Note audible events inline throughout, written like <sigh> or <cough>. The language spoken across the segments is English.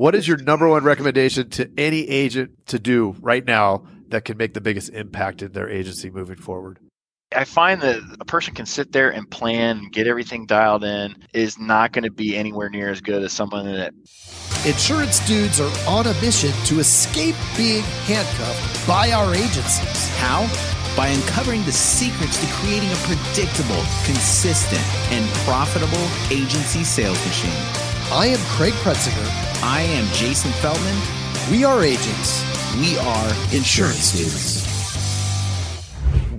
What is your number one recommendation to any agent to do right now that can make the biggest impact in their agency moving forward? I find that a person can sit there and plan and get everything dialed in is not going to be anywhere near as good as someone that Insurance dudes are on a mission to escape being handcuffed by our agencies. How? By uncovering the secrets to creating a predictable, consistent, and profitable agency sales machine. I am Craig Pretzinger. I am Jason Feldman. We are agents. We are insurance dudes.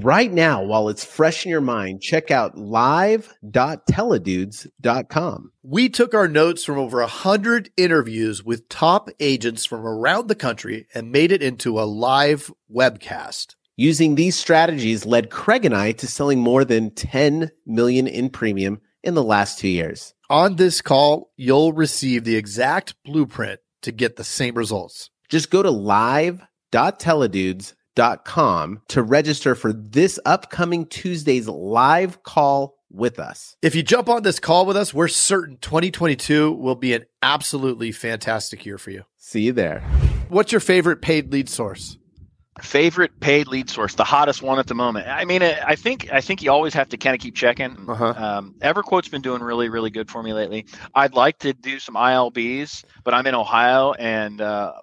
Right now, while it's fresh in your mind, check out live.teledudes.com. We took our notes from over 100 interviews with top agents from around the country and made it into a live webcast. Using these strategies led Craig and I to selling more than 10 million in premium in the last two years. On this call, you'll receive the exact blueprint to get the same results. Just go to live.teledudes.com to register for this upcoming Tuesday's live call with us. If you jump on this call with us, we're certain 2022 will be an absolutely fantastic year for you. See you there. What's your favorite paid lead source? Favorite paid lead source, the hottest one at the moment. I mean, I think I think you always have to kind of keep checking. Uh-huh. Um, EverQuote's been doing really really good for me lately. I'd like to do some ILBs, but I'm in Ohio and. Uh,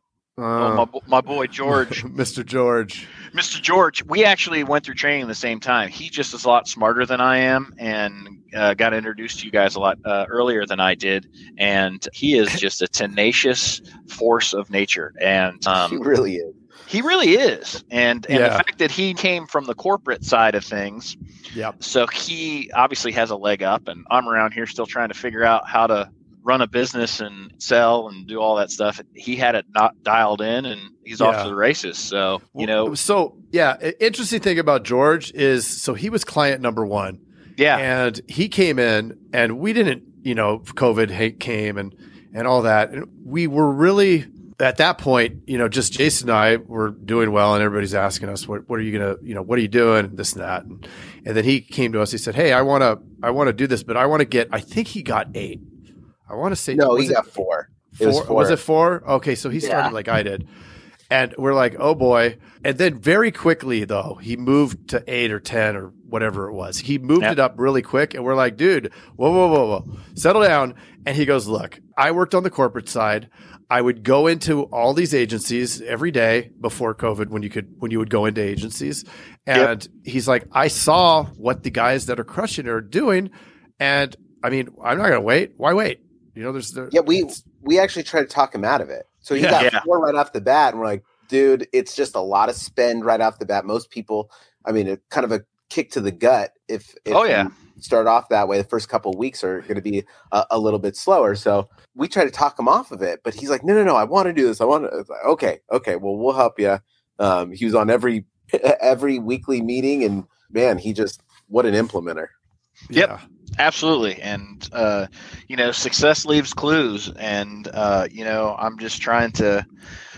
Oh, my, my boy George, <laughs> Mr. George, Mr. George. We actually went through training the same time. He just is a lot smarter than I am, and uh, got introduced to you guys a lot uh, earlier than I did. And he is <laughs> just a tenacious force of nature. And um, he really is. He really is, and and Yeah. the fact that he came from the corporate side of things, Yep. so he obviously has a leg up. And I'm around here still trying to figure out how to run a business and sell and do all that stuff. He had it not dialed in, and he's off to the races. So you know, So yeah, interesting thing about George is so he was client number one, yeah, and he came in, and we didn't, you know, COVID hate came and and all that, and we were really at that point, you know, just Jason and I were doing well, and everybody's asking us, what what are you gonna, you know, what are you doing, this and that, and and then he came to us, he said, hey, I want to I want to do this, but I want to get, I think he got eight, I want to say No, was he got four. Four, was was, four. it four? Okay, so he started Yeah. like I did. And we're like, oh boy. And then very quickly, though, he moved to eight or 10 or whatever it was. He moved Yep. it up really quick. And we're like, dude, whoa, whoa, whoa, whoa, settle down. And he goes, look, I worked on the corporate side. I would go into all these agencies every day before COVID when you could, when you would go into agencies. And he's like, I saw what the guys that are crushing it are doing. And I mean, I'm not going to wait. Why wait? You know, there's, there, Yeah, we we actually tried to talk him out of it. So he Yeah. got Yeah. four right off the bat, and we're like, dude, it's just a lot of spend right off the bat. Most people, I mean, it kind of a kick to the gut if, if Oh, yeah. you start off that way. The first couple of weeks are going to be a, a little bit slower. So we try to talk him off of it, but he's like, no, no, no, I want to do this. I want to. Like, okay, okay, well, we'll help you. Um, he was on every <laughs> every weekly meeting, and man, he just what an implementer. Yep. yeah. Absolutely, and uh, you know, success leaves clues, and uh, you know, I'm just trying to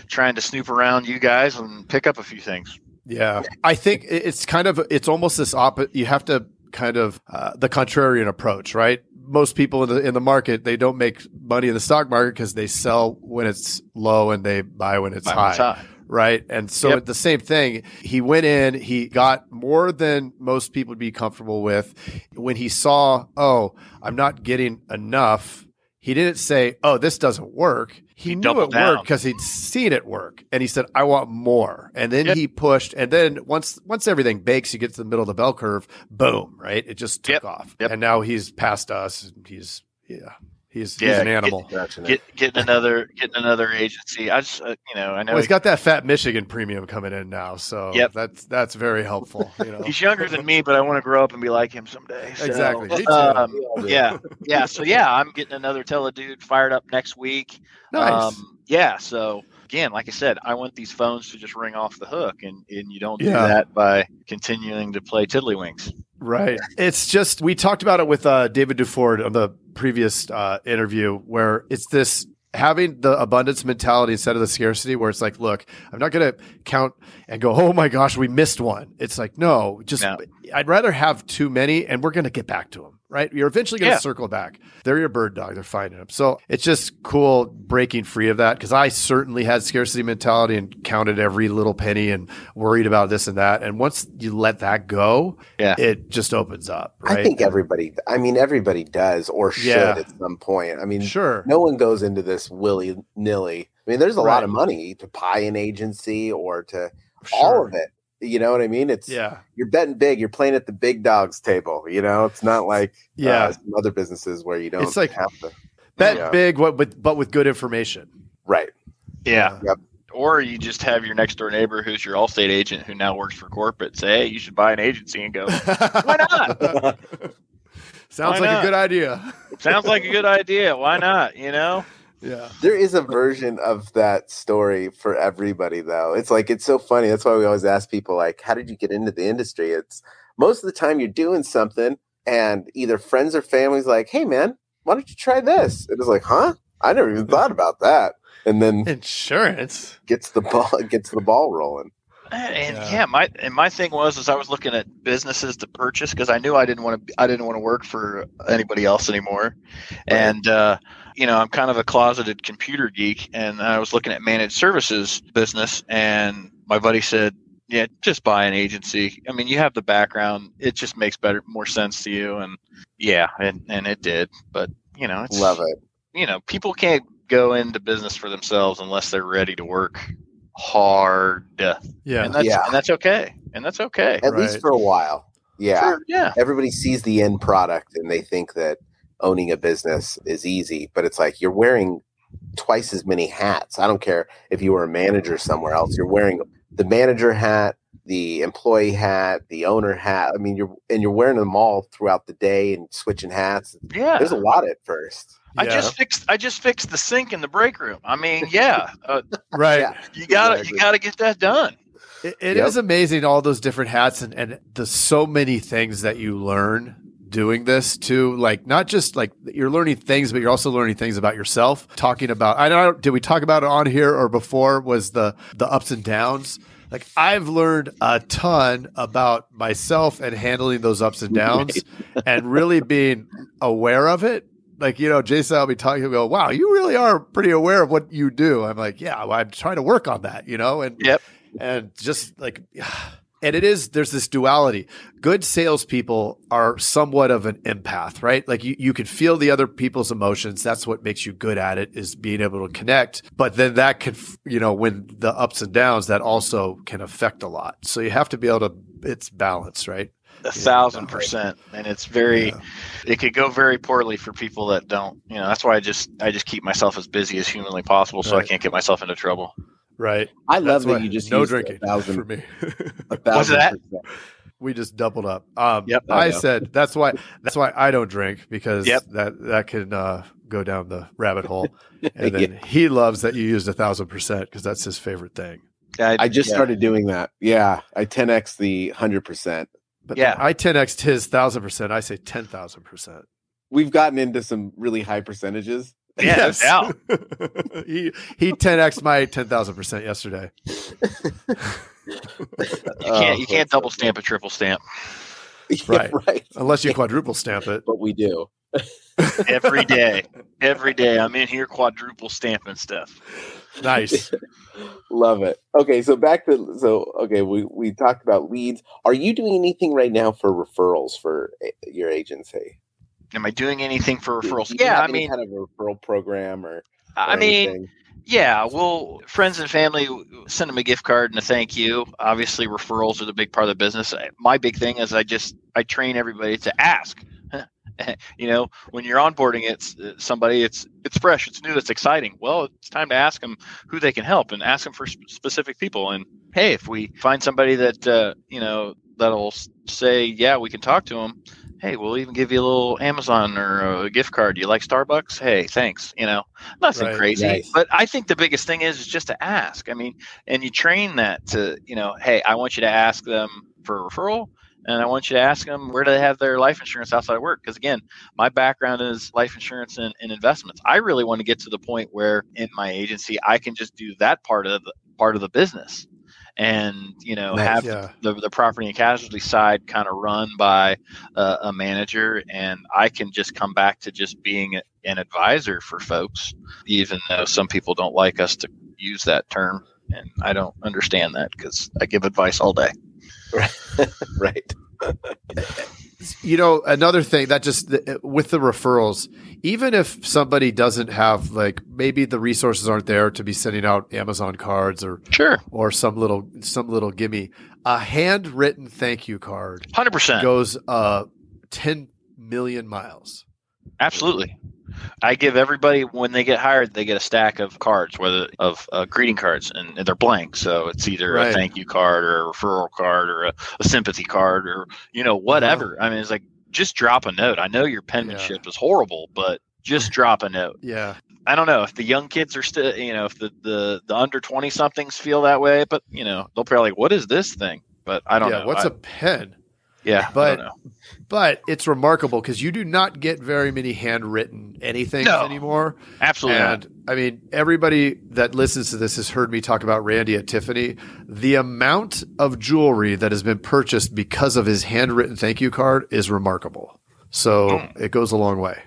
trying to snoop around you guys and pick up a few things. Yeah, I think it's kind of it's almost this opposite. You have to kind of uh, the contrarian approach, right? Most people in the in the market they don't make money in the stock market because they sell when it's low and they buy when it's Buy when high. it's high. Right. And so Yep. the same thing, he went in, he got more than most people would be comfortable with. When he saw, oh, I'm not getting enough, he didn't say, oh, this doesn't work. He, knew doubled it worked because he'd seen it work. And he said, I want more. And then Yep. he pushed. And then once once everything bakes, you get to the middle of the bell curve, boom, right? It just took Yep. off. Yep. And now he's past us. He's yeah. He's, he's an animal. Get getting another getting another agency. I just uh, you know I know Well, he's got that fat Michigan premium coming in now, so Yep. that's that's very helpful. You know, he's younger than me, but I want to grow up and be like him someday. So, Exactly. Um, yeah, yeah. So yeah, I'm getting another teledude fired up next week. nice. Um, yeah. So again, like I said, I want these phones to just ring off the hook, and and you don't do that by continuing to play tiddlywinks. Right. It's just we talked about it with uh, David Duford on the previous uh, interview, where it's this having the abundance mentality instead of the scarcity, where it's like, look, I'm not going to count and go, oh my gosh, we missed one. It's like, no, just No. I'd rather have too many, and we're going to get back to them. Right? You're eventually going to Yeah. circle back. They're your bird dog. They're finding them. So it's just cool breaking free of that because I certainly had scarcity mentality and counted every little penny and worried about this and that. And once you let that go, Yeah. it just opens up. Right? I think everybody. I mean, everybody does or should Yeah. at some point. I mean, sure. no one goes into this willy nilly. I mean, there's a lot of money to buy an agency or to sure. all of it. You know what I mean? It's Yeah. you're betting big. You're playing at the big dogs table. You know, it's not like Yeah. uh, some other businesses where you don't. It's like- have to. Bet Yeah. big, what, with, but with good information. Right. Yeah. Yep. Or you just have your next door neighbor who's your Allstate agent who now works for corporate say, hey, you should buy an agency and go, why not? <laughs> Sounds Why like not? a good idea. Sounds like a good idea. Why not? You know? Yeah. There is a version of that story for everybody, though. It's like it's so funny. That's why we always ask people, like, "How did you get into the industry?" It's most of the time you're doing something, and either friends or family's like, "Hey, man, why don't you try this?" It was like, "Huh? I never even thought about that." And then Insurance. gets the ball gets the ball rolling. And Yeah. yeah. my and my thing was is I was looking at businesses to purchase because I knew I didn't want to I didn't want to work for anybody else anymore, and uh, you know I'm kind of a closeted computer geek, and I was looking at managed services business, and my buddy said, "Yeah, just buy an agency. I mean, you have the background; it just makes better more sense to you." And yeah, and and it did, but you know, it's Love it. you know, people can't go into business for themselves unless they're ready to work hard. Yeah. And that's Yeah. and that's okay. And that's okay. At least for a while. Yeah. For- yeah. Everybody sees the end product and they think that owning a business is easy, but it's like you're wearing twice as many hats. I don't care if you were a manager somewhere else. You're wearing the manager hat, the employee hat, the owner hat. I mean, you're and you're wearing them all throughout the day and switching hats. Yeah. There's a lot at first. I just fixed I just fixed the sink in the break room. I mean, yeah. Uh, <laughs> right. Yeah. you gotta Exactly. you gotta get that done. It, it is Yep. amazing all those different hats and, and the so many things that you learn doing this too. Like not just like you're learning things, but you're also learning things about yourself. Talking about I don't did we talk about it on here or before was the the ups and downs. Like I've learned a ton about myself and handling those ups and <laughs> downs and really being aware of it. Like, you know, Jason, I'll be talking, he'll go, wow, you really are pretty aware of what you do. I'm like, yeah, well, I'm trying to work on that, you know? And Yep. and just like <sighs> and it is there's this duality good salespeople are somewhat of an empath right like you, you can feel the other people's emotions that's what makes you good at it is being able to connect but then that can you know when the ups and downs that also can affect a lot so you have to be able to it's balance right A thousand percent. And it's very Yeah. it could go very poorly for people that don't you know, that's why I just I just keep myself as busy as humanly possible so I can't get myself into trouble. right I love That's that why you just no drinking a <laughs> thousand, for me a <laughs> thousand that? we just doubled up. Um, Yep. I I said that's why that's why I don't drink because Yep. that that can uh, go down the rabbit hole. <laughs> And then he loves that you used a thousand percent because that's his favorite thing. I just yeah. started doing that. Yeah, I 10x the hundred percent. But Yeah. I 10x his thousand percent. I say ten thousand percent. We've gotten into some really high percentages. Yeah, no <laughs> he he 10x my ten thousand percent yesterday. <laughs> You can't oh, you can't double stamp a triple stamp <laughs> Yeah, Right. right. Unless you quadruple stamp it. But we do. every day. Every day I'm in here quadruple stamping stuff. Nice. <laughs> Love it. Okay, so back to so okay, we we talked about leads. Are you doing anything right now for referrals for a- your agency? Am I doing anything for referrals? Yeah, I mean, kind of a referral program or, I mean, anything? yeah. Well, friends and family send them a gift card and a thank you. Obviously, referrals are the big part of the business. My big thing is I just I train everybody to ask. <laughs> you know, when you're onboarding it's uh, somebody, it's it's fresh, it's new, it's exciting. Well, it's time to ask them who they can help and ask them for sp- specific people. And hey, if we find somebody that uh, you know that'll say, yeah, we can talk to them. Hey, we'll even give you a little Amazon or a gift card. You like Starbucks? Hey, thanks. You know, nothing Right. crazy. Nice. But I think the biggest thing is, is just to ask. I mean, and you train that to, you know, hey, I want you to ask them for a referral. And I want you to ask them where do they have their life insurance outside of work? Because again, my background is life insurance and, and investments. I really want to get to the point where in my agency I can just do that part of the part of the business, and you know Nice. have Yeah. the, the property and casualty side kind of run by uh, a manager and i can just come back to just being an advisor for folks even though some people don't like us to use that term and i don't understand that because i give advice all day <laughs> right. You know, another thing that just with the referrals, even if somebody doesn't have like maybe the resources aren't there to be sending out Amazon cards or sure or some little some little gimme, a handwritten thank you card 100% goes uh 10 million miles. Absolutely. I give everybody when they get hired, they get a stack of cards, whether of uh, greeting cards, and they're blank. So it's either Right. a thank you card or a referral card or a, a sympathy card or you know whatever. I mean, it's like just drop a note. I know your penmanship is horrible, but just <laughs> drop a note. Yeah. I don't know if the young kids are still, you know, if the the, the under twenty somethings feel that way, but you know they'll probably like, what is this thing? But I don't yeah, know. what's I- a pen? Yeah? But- But it's remarkable because you do not get very many handwritten anything No. anymore. Absolutely not. And I mean, everybody that listens to this has heard me talk about Randy at Tiffany. The amount of jewelry that has been purchased because of his handwritten thank you card is remarkable. So Mm. it goes a long way.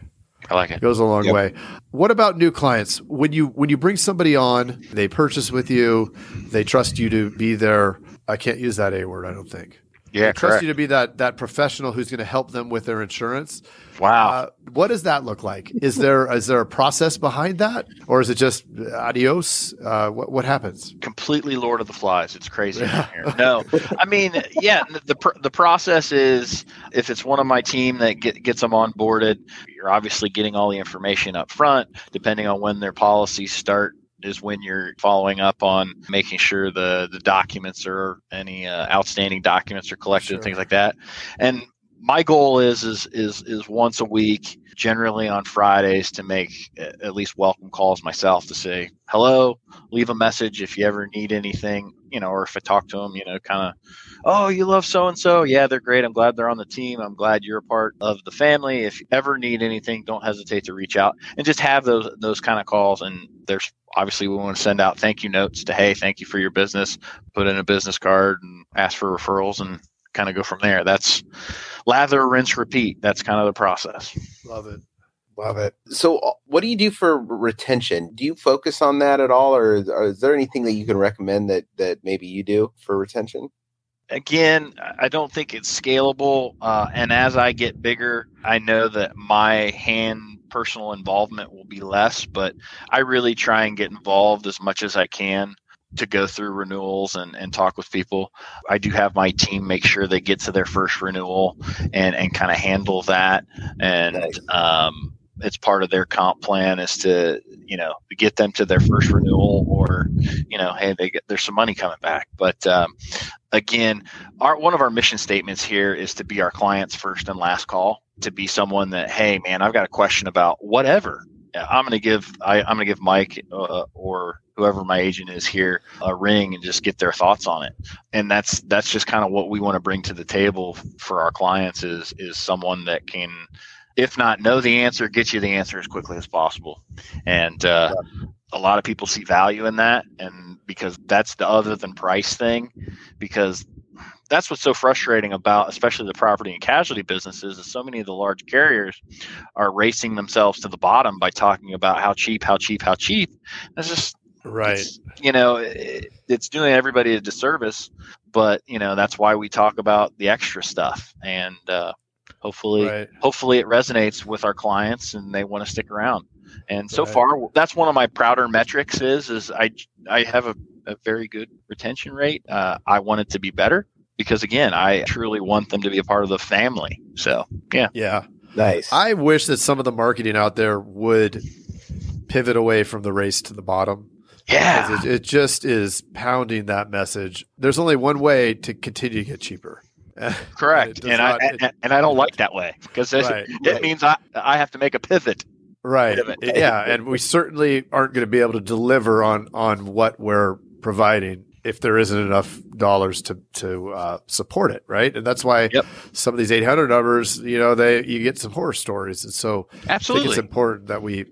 I like It it. goes a long Yep. way. What about new clients? When you when you bring somebody on, they purchase with you, they trust you to be there. I can't use that A word, I don't think. Yeah, They trust correct. you to be that that professional who's going to help them with their insurance. Wow. Uh, what does that look like? Is there is there a process behind that, or is it just adios? Uh, what what happens? completely Lord of the Flies. It's crazy in <laughs> here. No, I mean, yeah, the pr- the process is if it's one of my team that get, gets them onboarded, you're obviously getting all the information up front. Depending on when their policies start, is when you're following up on making sure the the documents or any uh, outstanding documents are collected Sure. and things like that. And my goal is is is is once a week generally on fridays to make at least welcome calls myself to say hello leave a message if you ever need anything, you know, or if I talk to them, you know, kind of, oh, you love so and so. Yeah, they're great. I'm glad they're on the team. I'm glad you're a part of the family. If you ever need anything, don't hesitate to reach out and just have those those kind of calls. And there's obviously we want to send out thank you notes to hey, thank you for your business. Put in a business card and ask for referrals and kind of go from there. That's lather, rinse, repeat. That's kind of the process. Love it. Love it. So, uh, what do you do for retention? Do you focus on that at all, or is, or is there anything that you can recommend that that maybe you do for retention? again, I don't think it's scalable. Uh, and as I get bigger, I know that my hand personal involvement will be less, but I really try and get involved as much as I can to go through renewals and, and talk with people. I do have my team make sure they get to their first renewal and, and kind of handle that. And Nice. um, it's part of their comp plan is to, you know, get them to their first renewal or, you know, hey, they get, there's some money coming back. But um, again, our one of our mission statements here is to be our clients first and last call to be someone that hey man i've got a question about whatever i'm going to give I, i'm going to give mike uh, or whoever my agent is here a ring and just get their thoughts on it and that's that's just kind of what we want to bring to the table for our clients is is someone that can if not know the answer get you the answer as quickly as possible. And uh, a lot of people see value in that and because that's the other than price thing because that's what's so frustrating about especially the property and casualty businesses is so many of the large carriers are racing themselves to the bottom by talking about how cheap how cheap how cheap. That's just Right. you know it, it's doing everybody a disservice but you know that's why we talk about the extra stuff. And uh, hopefully Right. hopefully it resonates with our clients and they want to stick around and so Right. far that's one of my prouder metrics is is i i have a, a very good retention rate uh, i want it to be better because again i truly want them to be a part of the family so yeah Yeah. Nice. I wish that some of the marketing out there would pivot away from the race to the bottom. yeah It, it just is pounding that message. There's only one way to continue to get cheaper. <laughs> correct does and not- i and, and i don't like that way because it, Right, it right. means i i have to make a pivot Right. Yeah, and we certainly aren't going to be able to deliver on on what we're providing if there isn't enough dollars to to uh, support it, right? And that's why Yep. some of these 800 numbers, you know, they you get some horror stories, and so I think Absolutely. it's important that we,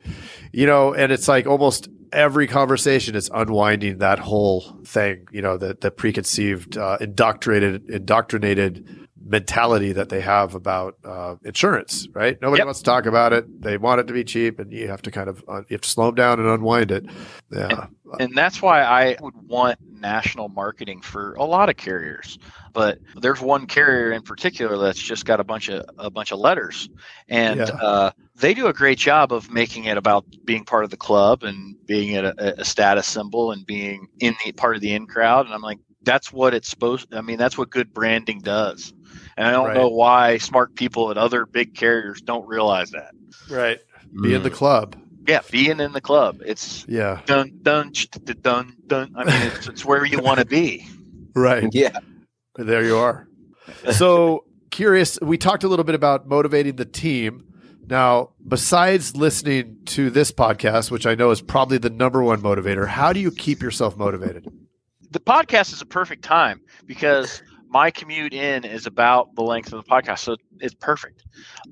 you know, and it's like almost every conversation is unwinding that whole thing, you know, the the preconceived, uh, indoctrinated, indoctrinated mentality that they have about uh, insurance, right? Nobody Yep. wants to talk about it. They want it to be cheap, and you have to kind of uh, you have to slow them down and unwind it. Yeah, and that's why I would want national marketing for a lot of carriers. But there's one carrier in particular that's just got a bunch of a bunch of letters, and Yeah. uh, they do a great job of making it about being part of the club and being a, a status symbol and being in the part of the in crowd. And I'm like, that's what it's supposed. I mean, that's what good branding does. And I don't Right. know why smart people at other big carriers don't realize that. right. Be in the mm. club. Yeah, being in the club, it's Yeah, dun dun dun dun. I mean, it's, it's where you want to be. <laughs> right. Yeah. There you are. So curious. We talked a little bit about motivating the team. Now, besides listening to this podcast, which I know is probably the number one motivator, how do you keep yourself motivated? The podcast is a perfect time because my commute in is about the length of the podcast, so it's perfect.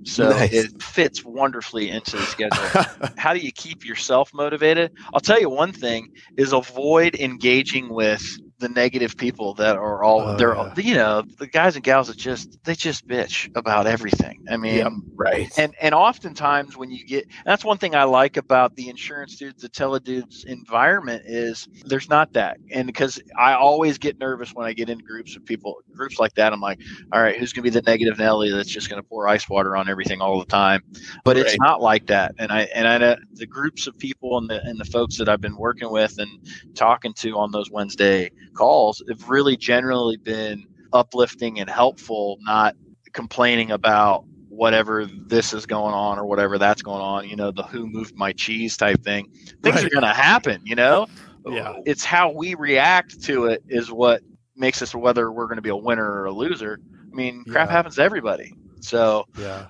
So Nice. it fits wonderfully into the schedule. <laughs> How do you keep yourself motivated? I'll tell you one thing: is avoid engaging with the negative people that are all Oh, they're yeah. you know the guys and gals that just they just bitch about everything. I mean, Yep. Right. and and oftentimes when you get that's one thing I like about the insurance dudes, the teledudes environment is there's not that. And because I always get nervous when I get in groups of people, groups like that, I'm like, all right, who's gonna be the negative Nelly that's just gonna pour ice water on everything all the time? But it's not like that. And I and I know the groups of people and the and the folks that I've been working with and talking to on those Wednesday calls have really generally been uplifting and helpful, not complaining about whatever this is going on or whatever that's going on, you know, the who moved my cheese type thing. Things Right. are going to happen, you know? Yeah. It's how we react to it is what makes us whether we're going to be a winner or a loser. I mean, crap Yeah. happens to everybody. So, Yeah.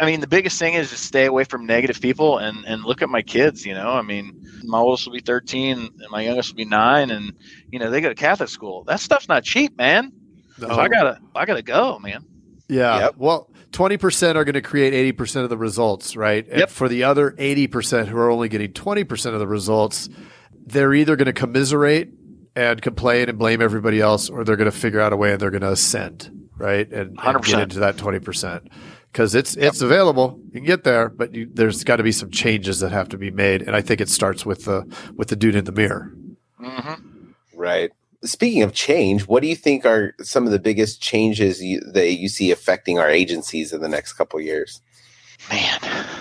I mean, the biggest thing is just stay away from negative people and, and look at my kids, you know? I mean, my oldest will be 13 and my youngest will be nine and, you know, they go to Catholic school. That stuff's not cheap, man. No. So I gotta, I gotta go, man. Yeah. Yep. Well, 20% are going to create 80% of the results, right? And Yep. for the other 80% who are only getting 20% of the results, they're either going to commiserate and complain and blame everybody else, or they're going to figure out a way and they're going to ascend, right? And, and get into that 20%. Because it's it's available, you can get there, but you, there's got to be some changes that have to be made, and I think it starts with the with the dude in the mirror. hmm Right. Speaking of change, what do you think are some of the biggest changes you, that you see affecting our agencies in the next couple of years? Man,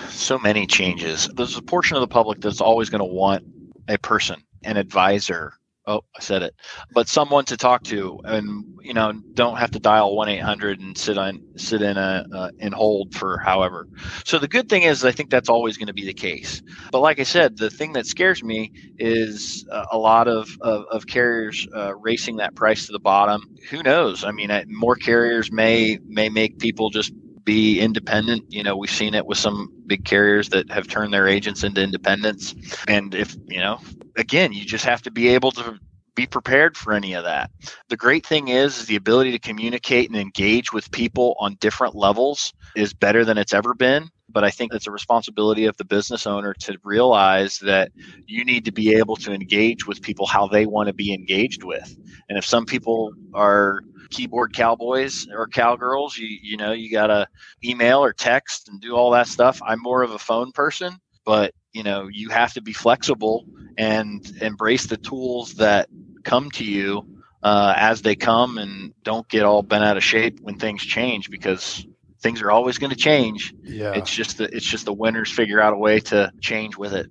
so many changes. There's a portion of the public that's always going to want a person, an advisor. Oh, I said it, but someone to talk to, and you know, don't have to dial one eight hundred and sit on sit in a uh, in hold for however. So the good thing is, I think that's always going to be the case. But like I said, the thing that scares me is uh, a lot of of, of carriers uh, racing that price to the bottom. Who knows? I mean, I, more carriers may may make people just be independent. You know, we've seen it with some big carriers that have turned their agents into independents. And if, you know, again, you just have to be able to be prepared for any of that. The great thing is, is the ability to communicate and engage with people on different levels is better than it's ever been. But I think it's a responsibility of the business owner to realize that you need to be able to engage with people how they want to be engaged with. And if some people are keyboard cowboys or cowgirls, you you know, you gotta email or text and do all that stuff. I'm more of a phone person, but you know, you have to be flexible and embrace the tools that come to you uh, as they come, and don't get all bent out of shape when things change because things are always going to change. Yeah. It's just the it's just the winners figure out a way to change with it.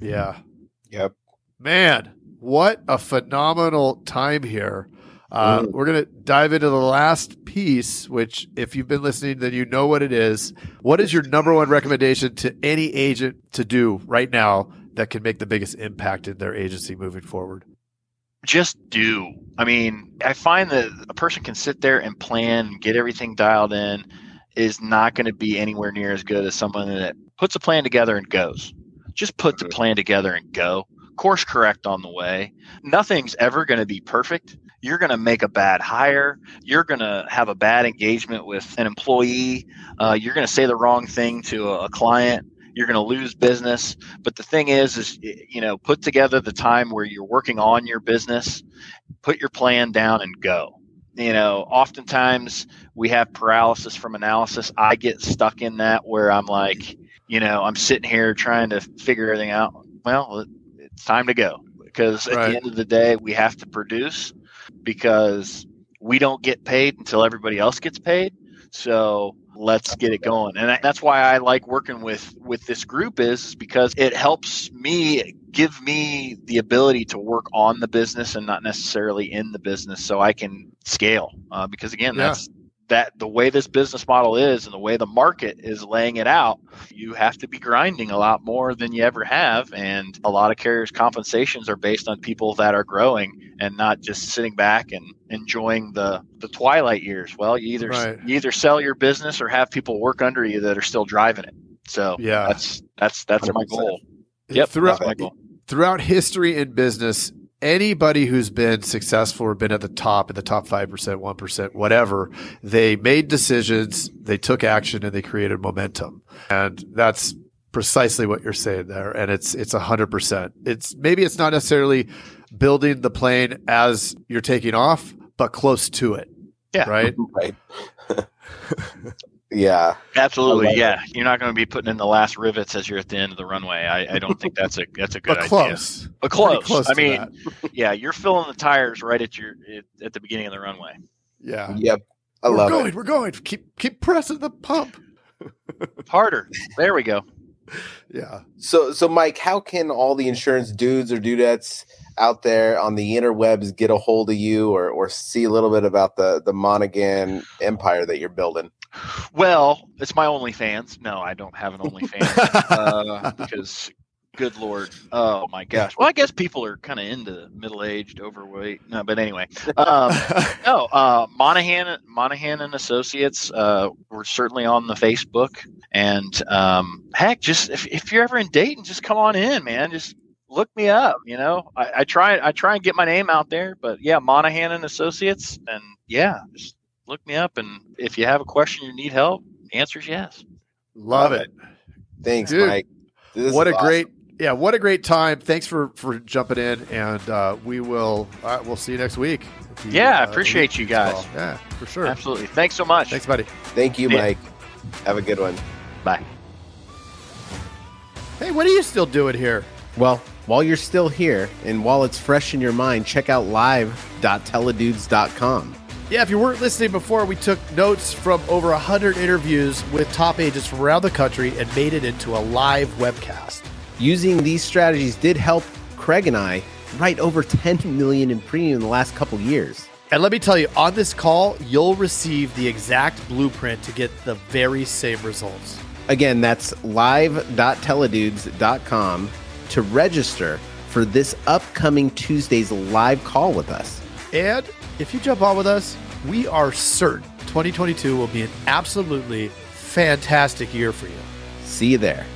Yeah. Yep. Man, what a phenomenal time here. Uh, Mm. We're going to dive into the last piece, which, if you've been listening, then you know what it is. What is your number one recommendation to any agent to do right now that can make the biggest impact in their agency moving forward? just do. I mean, I find that a person can sit there and plan and get everything dialed in is not going to be anywhere near as good as someone that puts a plan together and goes. Just put the plan together and go. Course correct on the way. Nothing's ever going to be perfect. You're going to make a bad hire. You're going to have a bad engagement with an employee. Uh, you're going to say the wrong thing to a, a client. You're going to lose business. But the thing is, is you know, put together the time where you're working on your business, put your plan down, and go you know, oftentimes we have paralysis from analysis. I get stuck in that where I'm like, you know, I'm sitting here trying to figure everything out. Well, it's time to go because at Right. the end of the day, we have to produce because we don't get paid until everybody else gets paid. So let's get it going. And I- that's why I like working with with this group is because it helps me give me the ability to work on the business and not necessarily in the business so I can scale. Uh, because again, Yeah. that's that the way this business model is and the way the market is laying it out, you have to be grinding a lot more than you ever have. And a lot of carriers' compensations are based on people that are growing and not just sitting back and enjoying the the twilight years. Well, you either Right. you either sell your business or have people work under you that are still driving it. So Yeah. that's that's that's my 100%. goal. Yep, throughout that's my goal. throughout history in business, anybody who's been successful or been at the top, in the top 5%, 1%, whatever, they made decisions, they took action, and they created momentum. And that's precisely what you're saying there. And it's, it's a hundred percent. It's maybe it's not necessarily building the plane as you're taking off, but close to it. Yeah. Right. <laughs> Right. <laughs> yeah. Absolutely, I love yeah. You're not going to be putting in the last rivets as you're at the end of the runway. I, I don't think that's a that's a good but idea. close. But Pretty close. close I mean, yeah, you're filling the tires right at your at, at the beginning of the runway. Yeah. Yep. I we're love going. it. We're going. Keep keep pressing the pump. <laughs> Harder. There we go. <laughs> Yeah. So, so Mike, how can all the insurance dudes or dudettes out there on the interwebs get a hold of you or, or see a little bit about the the Monaghan empire that you're building? Well, it's my OnlyFans. No, I don't have an OnlyFans uh, <laughs> because, good lord, oh my gosh. Well, I guess people are kind of into middle-aged, overweight. No, but anyway, um, <laughs> no. Uh, Monaghan, Monaghan and Associates. Uh, we're certainly on the Facebook, and um, heck, just if, if you're ever in Dayton, just come on in, man. Just look me up. You know, I, I try I try and get my name out there, but yeah, Monaghan and Associates, and yeah, just look me up. And if you have a question, you need help, the answer is yes. Love it. Thanks, Dude, Mike. This what a awesome. great yeah what a great time thanks for for jumping in and uh we will uh, we'll see you next week If Yeah, I uh, appreciate you guys. call. yeah for sure Absolutely. Thanks so much. thanks buddy Thank you, Yeah. Mike. Have a good one. Bye. hey what are you still doing here Well, while you're still here and while it's fresh in your mind, check out live.teledudes.com. yeah if you weren't listening before we took notes from over 100 interviews with top agents from around the country and made it into a live webcast Using these strategies did help Craig and I write over 10 million in premium in the last couple years. and let me tell you on this call you'll receive the exact blueprint to get the very same results Again, that's live.teledudes.com to register for this upcoming Tuesday's live call with us. And if you jump on with us, we are certain 2022 will be an absolutely fantastic year for you. See you there.